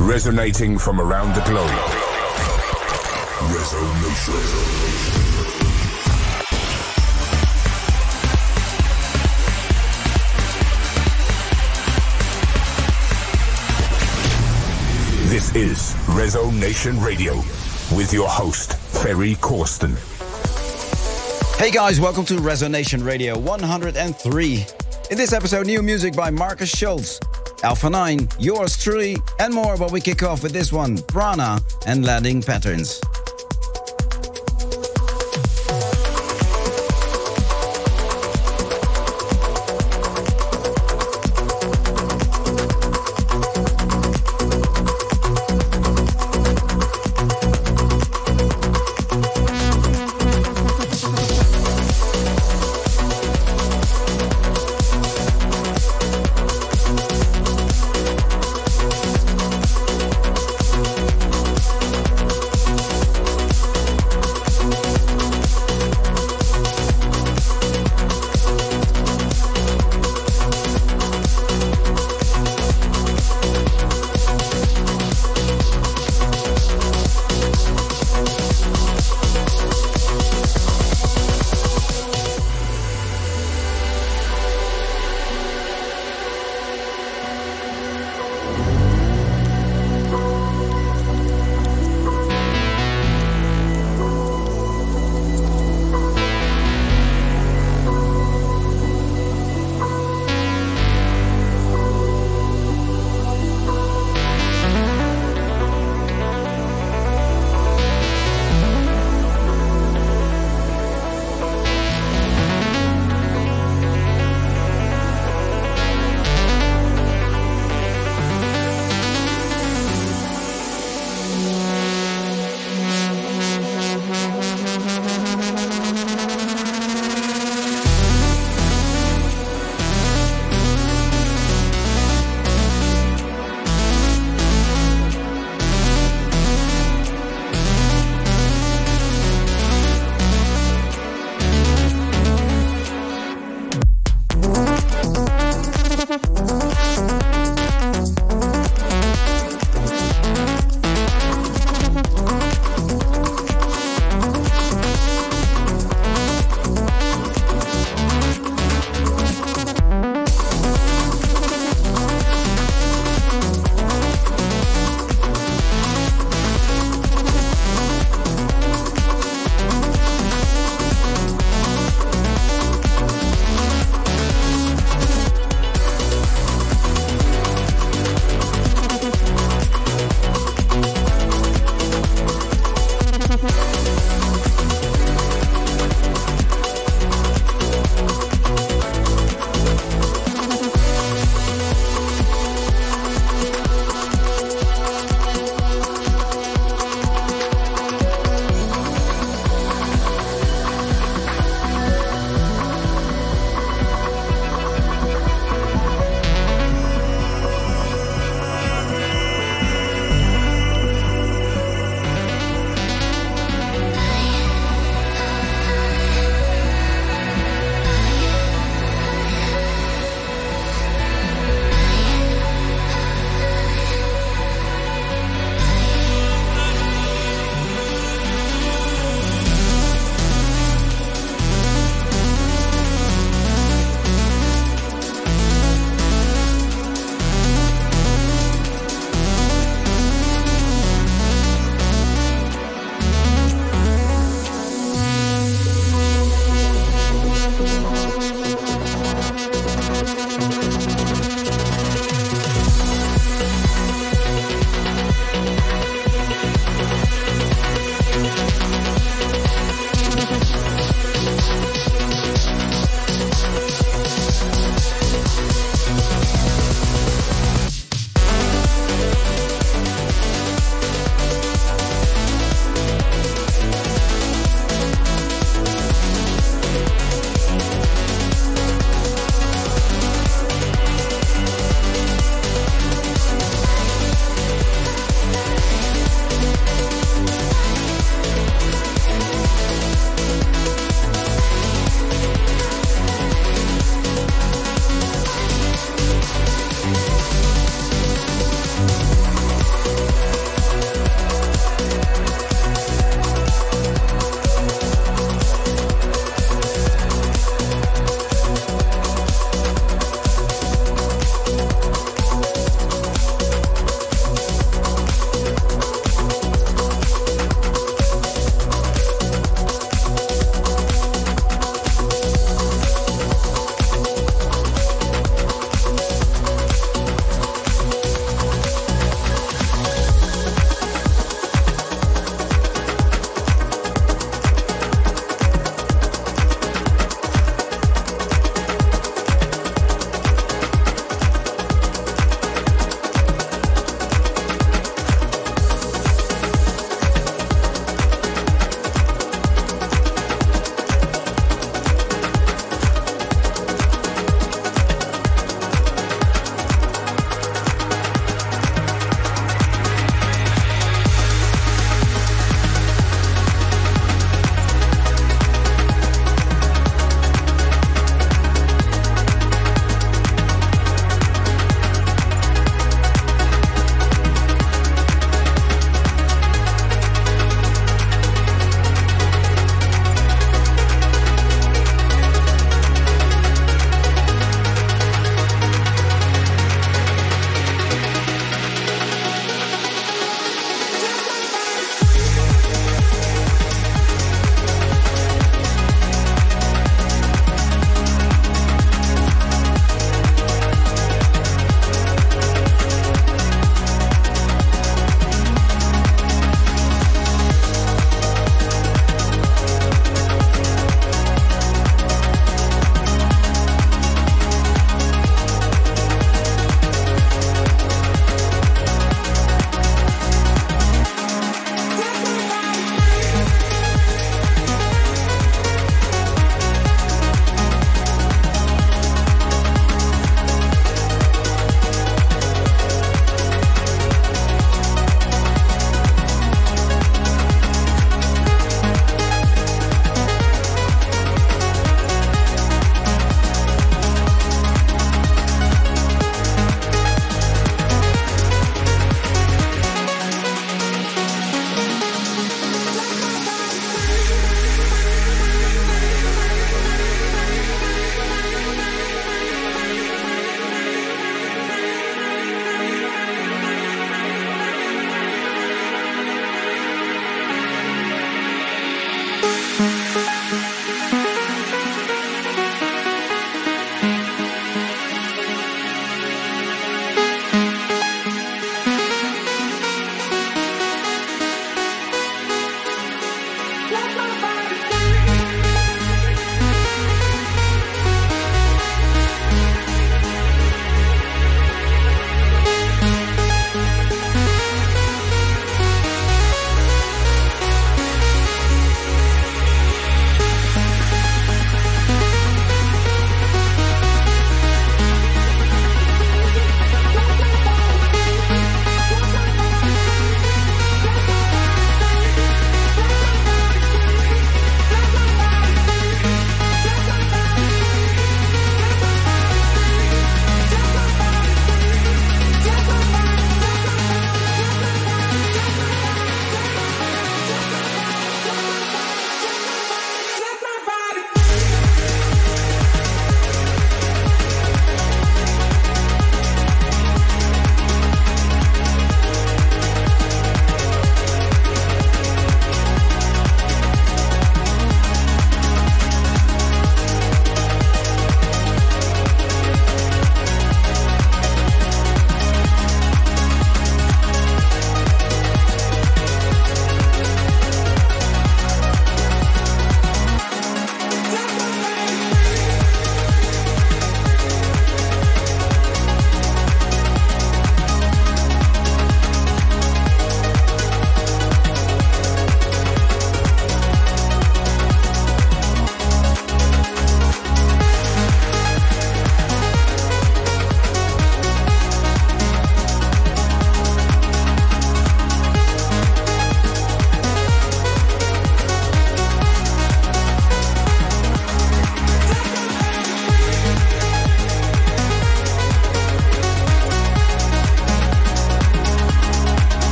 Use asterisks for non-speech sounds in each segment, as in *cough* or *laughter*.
Resonating from around the globe. Resonation. This is Resonation Radio with your host, Ferry Corsten. Hey guys, welcome to Resonation Radio 103. In this episode, new music by Markus Schulz, Alpha 9, yours truly, and more. But we kick off with this one, Prana and Landing Patterns.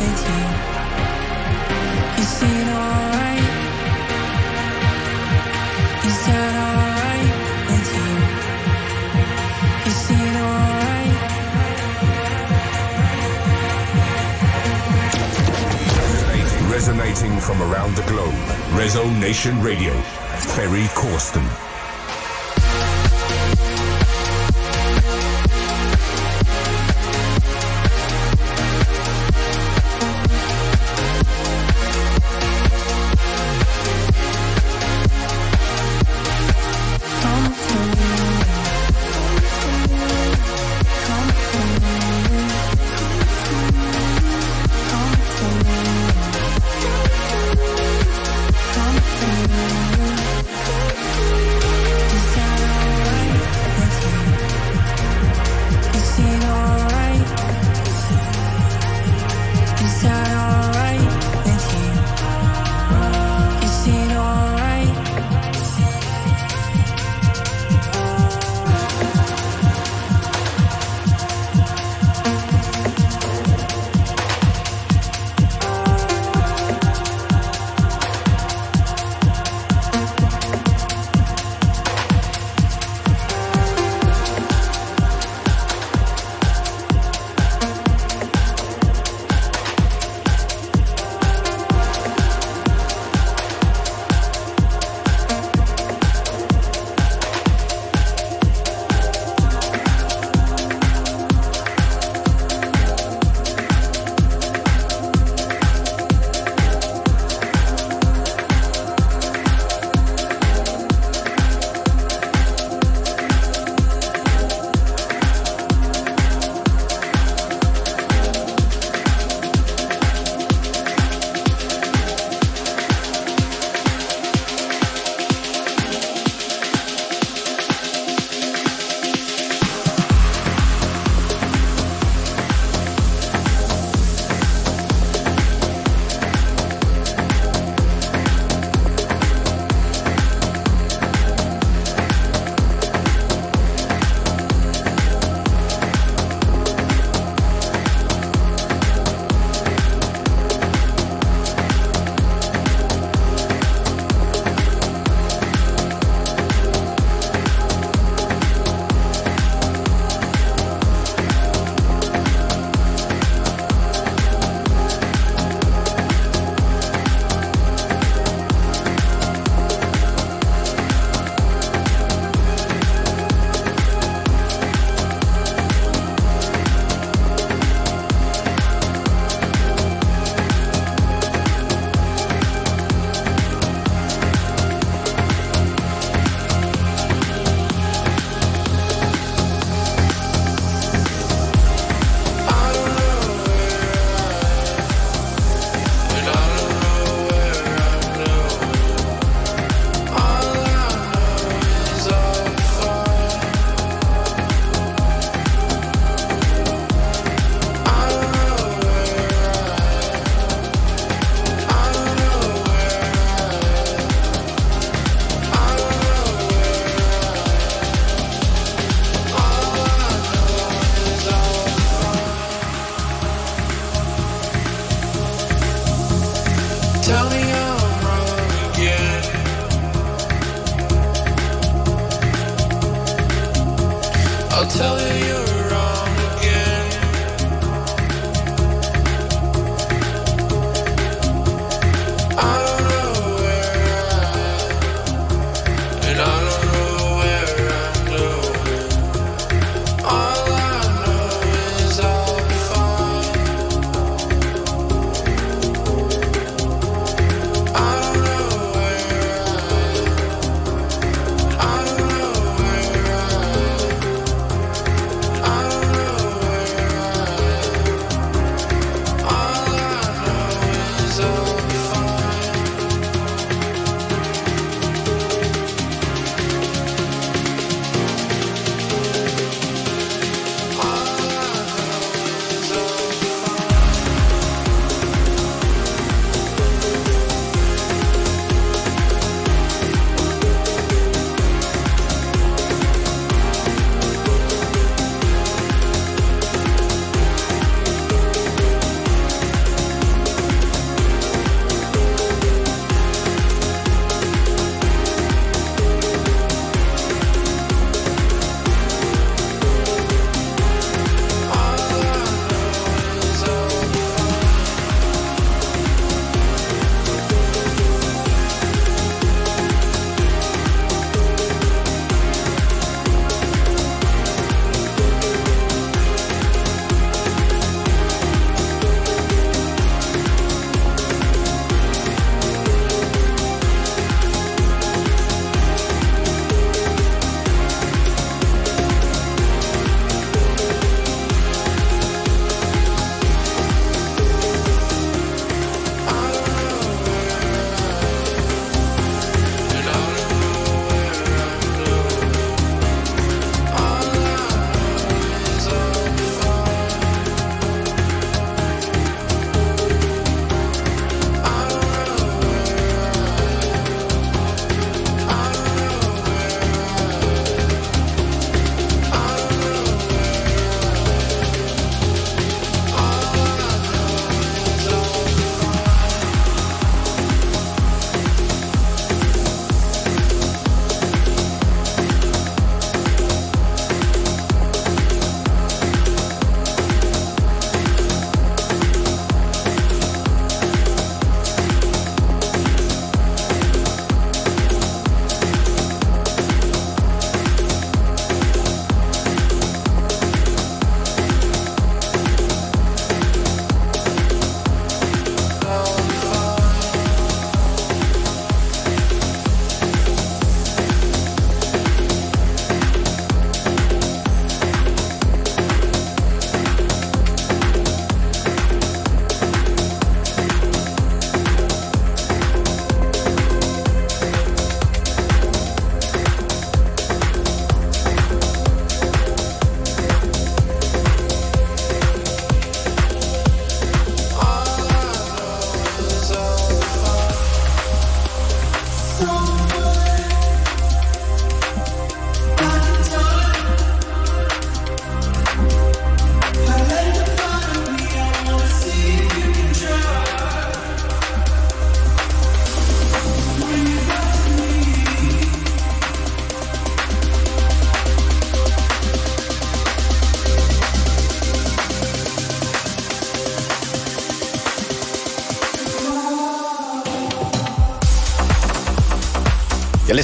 you. Alright? Alright you? Alright? Resonating from around the globe. Rezo Nation Radio. Ferry Corsten.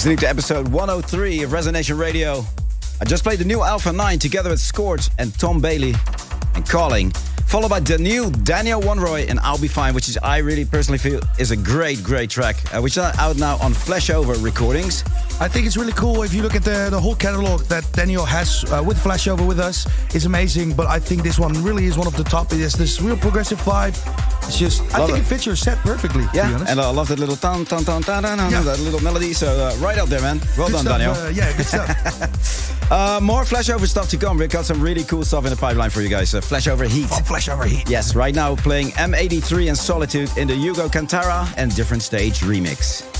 Listening to episode 103 of Resonation Radio. I just played the new Alpha 9 together with Scorch and Tom Bailey and Calling, followed by the new Daniel Wanrooy and I'll Be Fine, which is I really personally feel is a great, great track, uh, which is out now on Flashover Recordings. I think it's really cool if you look at the, the whole catalog that Daniel has uh, with Flashover with us. It's amazing, but I think this one really is one of the top. It has this real progressive vibe. It's just, love I think it. it. fits your set perfectly. Yeah, and I love that little tan tan tan tan tan, yeah. that little melody. So uh, right up there, man. Well good done, stuff, Daniel. Uh, yeah, good stuff. *laughs* uh, more Flashover stuff to come. We've got some really cool stuff in the pipeline for you guys. Uh, Flashover Heat. Oh, Flashover Heat. Yes, right now playing M83 and Solitude in the Hugo Cantarra and Different Stage remix.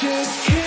just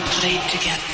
we played together.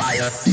Fire.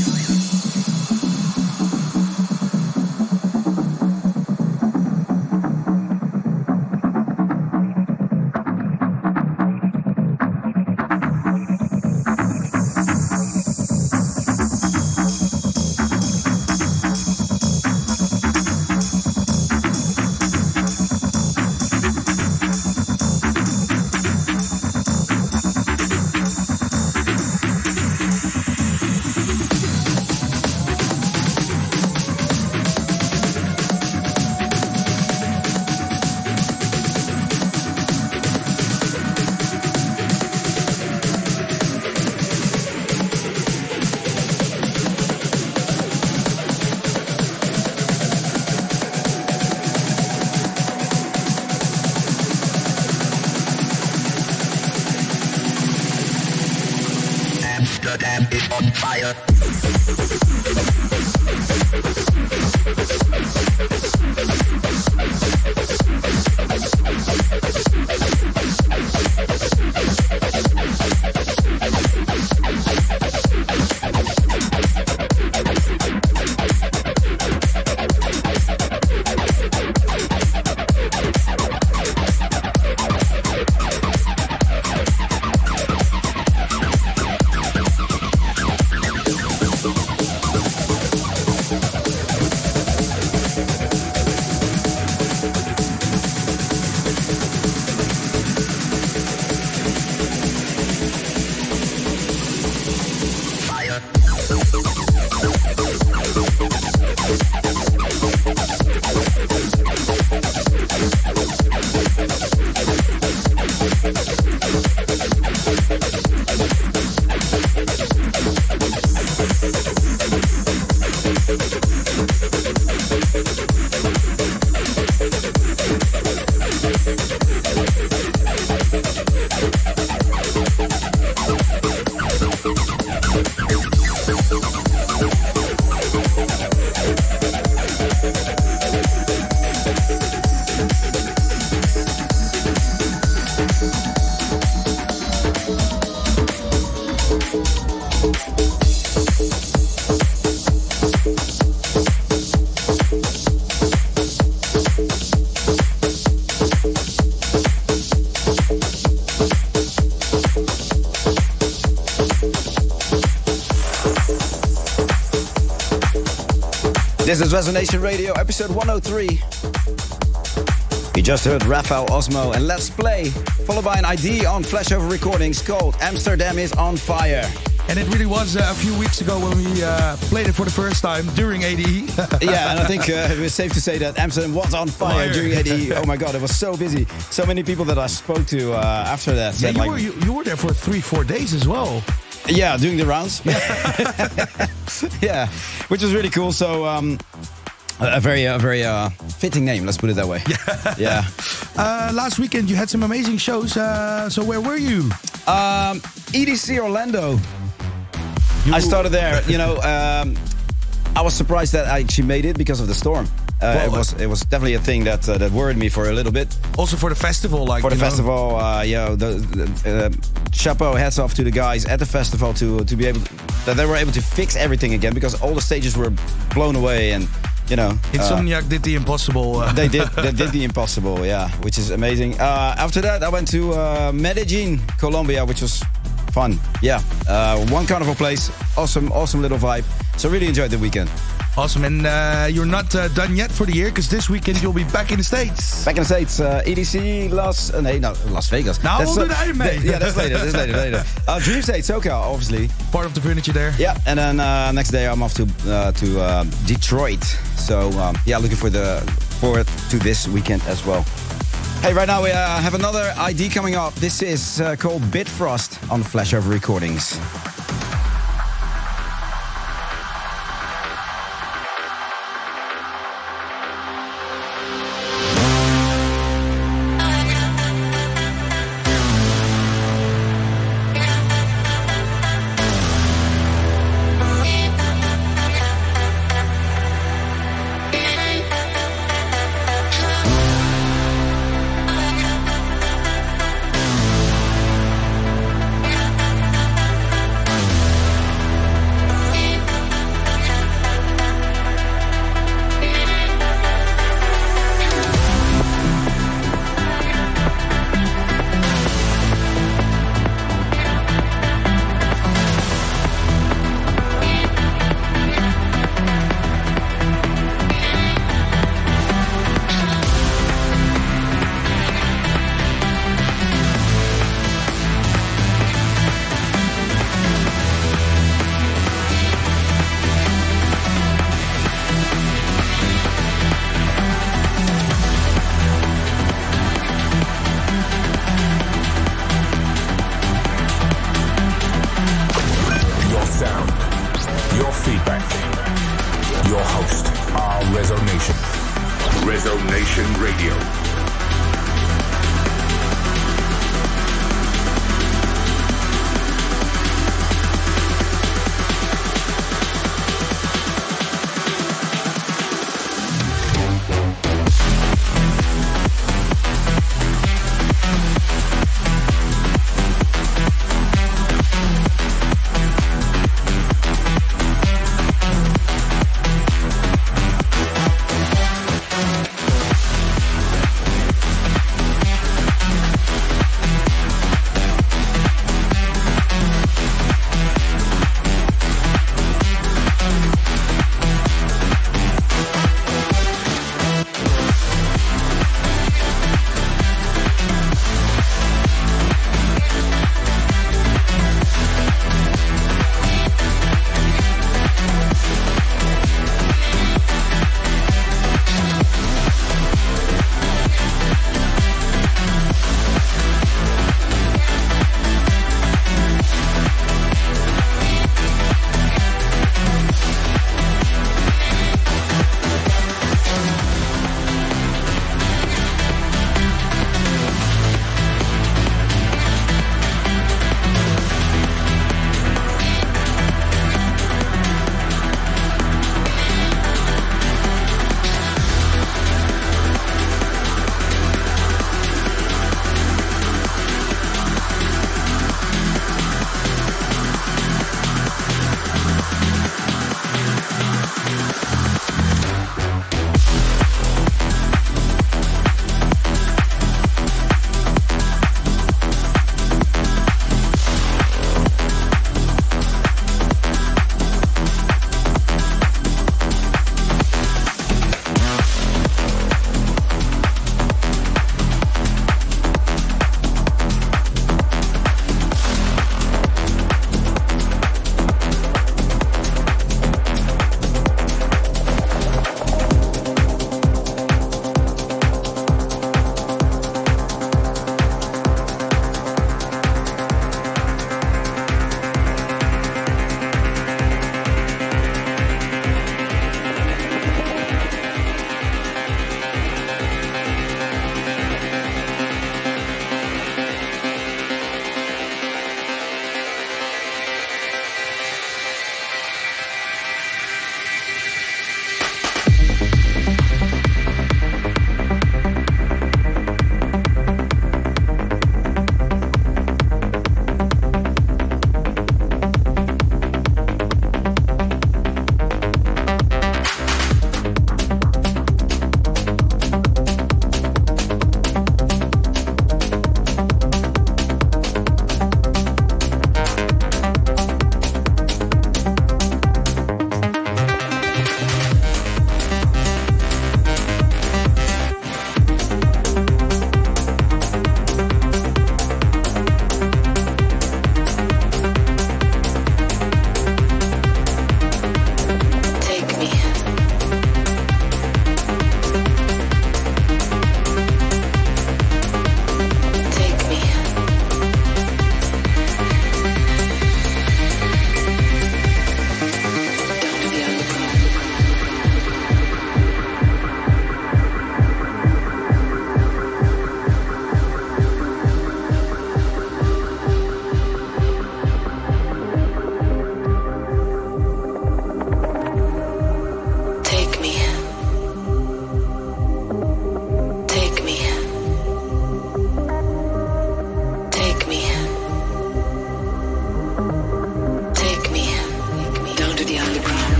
This is Resonation Radio, episode 103. You just heard Rafael Osmo and Let's Play, followed by an ID on Flashover Recordings called Amsterdam is on Fire. And it really was uh, a few weeks ago when we uh, played it for the first time during ADE. *laughs* yeah, and I think uh, it was safe to say that Amsterdam was on fire, fire. during ADE. *laughs* Oh my god, it was so busy. So many people that I spoke to uh, after that. Yeah, you, like, were, you, you were there for three, four days as well. Yeah, doing the rounds. yeah, *laughs* which was really cool. So, um, a very, a very uh, fitting name. Let's put it that way. Yeah. *laughs* yeah. *laughs* Uh, last weekend you had some amazing shows. Uh, so where were you? Um, EDC Orlando. You... I started there. You know, um, I was surprised that I actually made it because of the storm. Uh, well, it was it was definitely a thing that uh, that worried me for a little bit. Also for the festival, like for the festival, uh, yeah. The, the uh, chapeau, hats off to the guys at the festival to to be able to, that they were able to fix everything again because all the stages were blown away and you know uh, Insomniac did the impossible. Uh. they did they *laughs* did the impossible, yeah, which is amazing. Uh, after that, I went to uh, Medellin, Colombia, which was fun. Yeah, uh, one carnival place, awesome, awesome little vibe. So really enjoyed the weekend. Awesome. And uh, you're not uh, done yet for the year because this weekend you'll be back in the States. Back in the States. Uh, EDC, Las... Uh, no, Las Vegas. Now that's, we'll do that, mate. yeah, that's later. That's later. later. *laughs* Uh, Dream State, SoCal, obviously. Part of the furniture there. Yeah. And then uh, next day I'm off to uh, to uh, Detroit. So, um, yeah, looking for the forward to this weekend as well. Hey, right now we uh, have another ID coming up. This is uh, called Bitfrost on Flashover Recordings.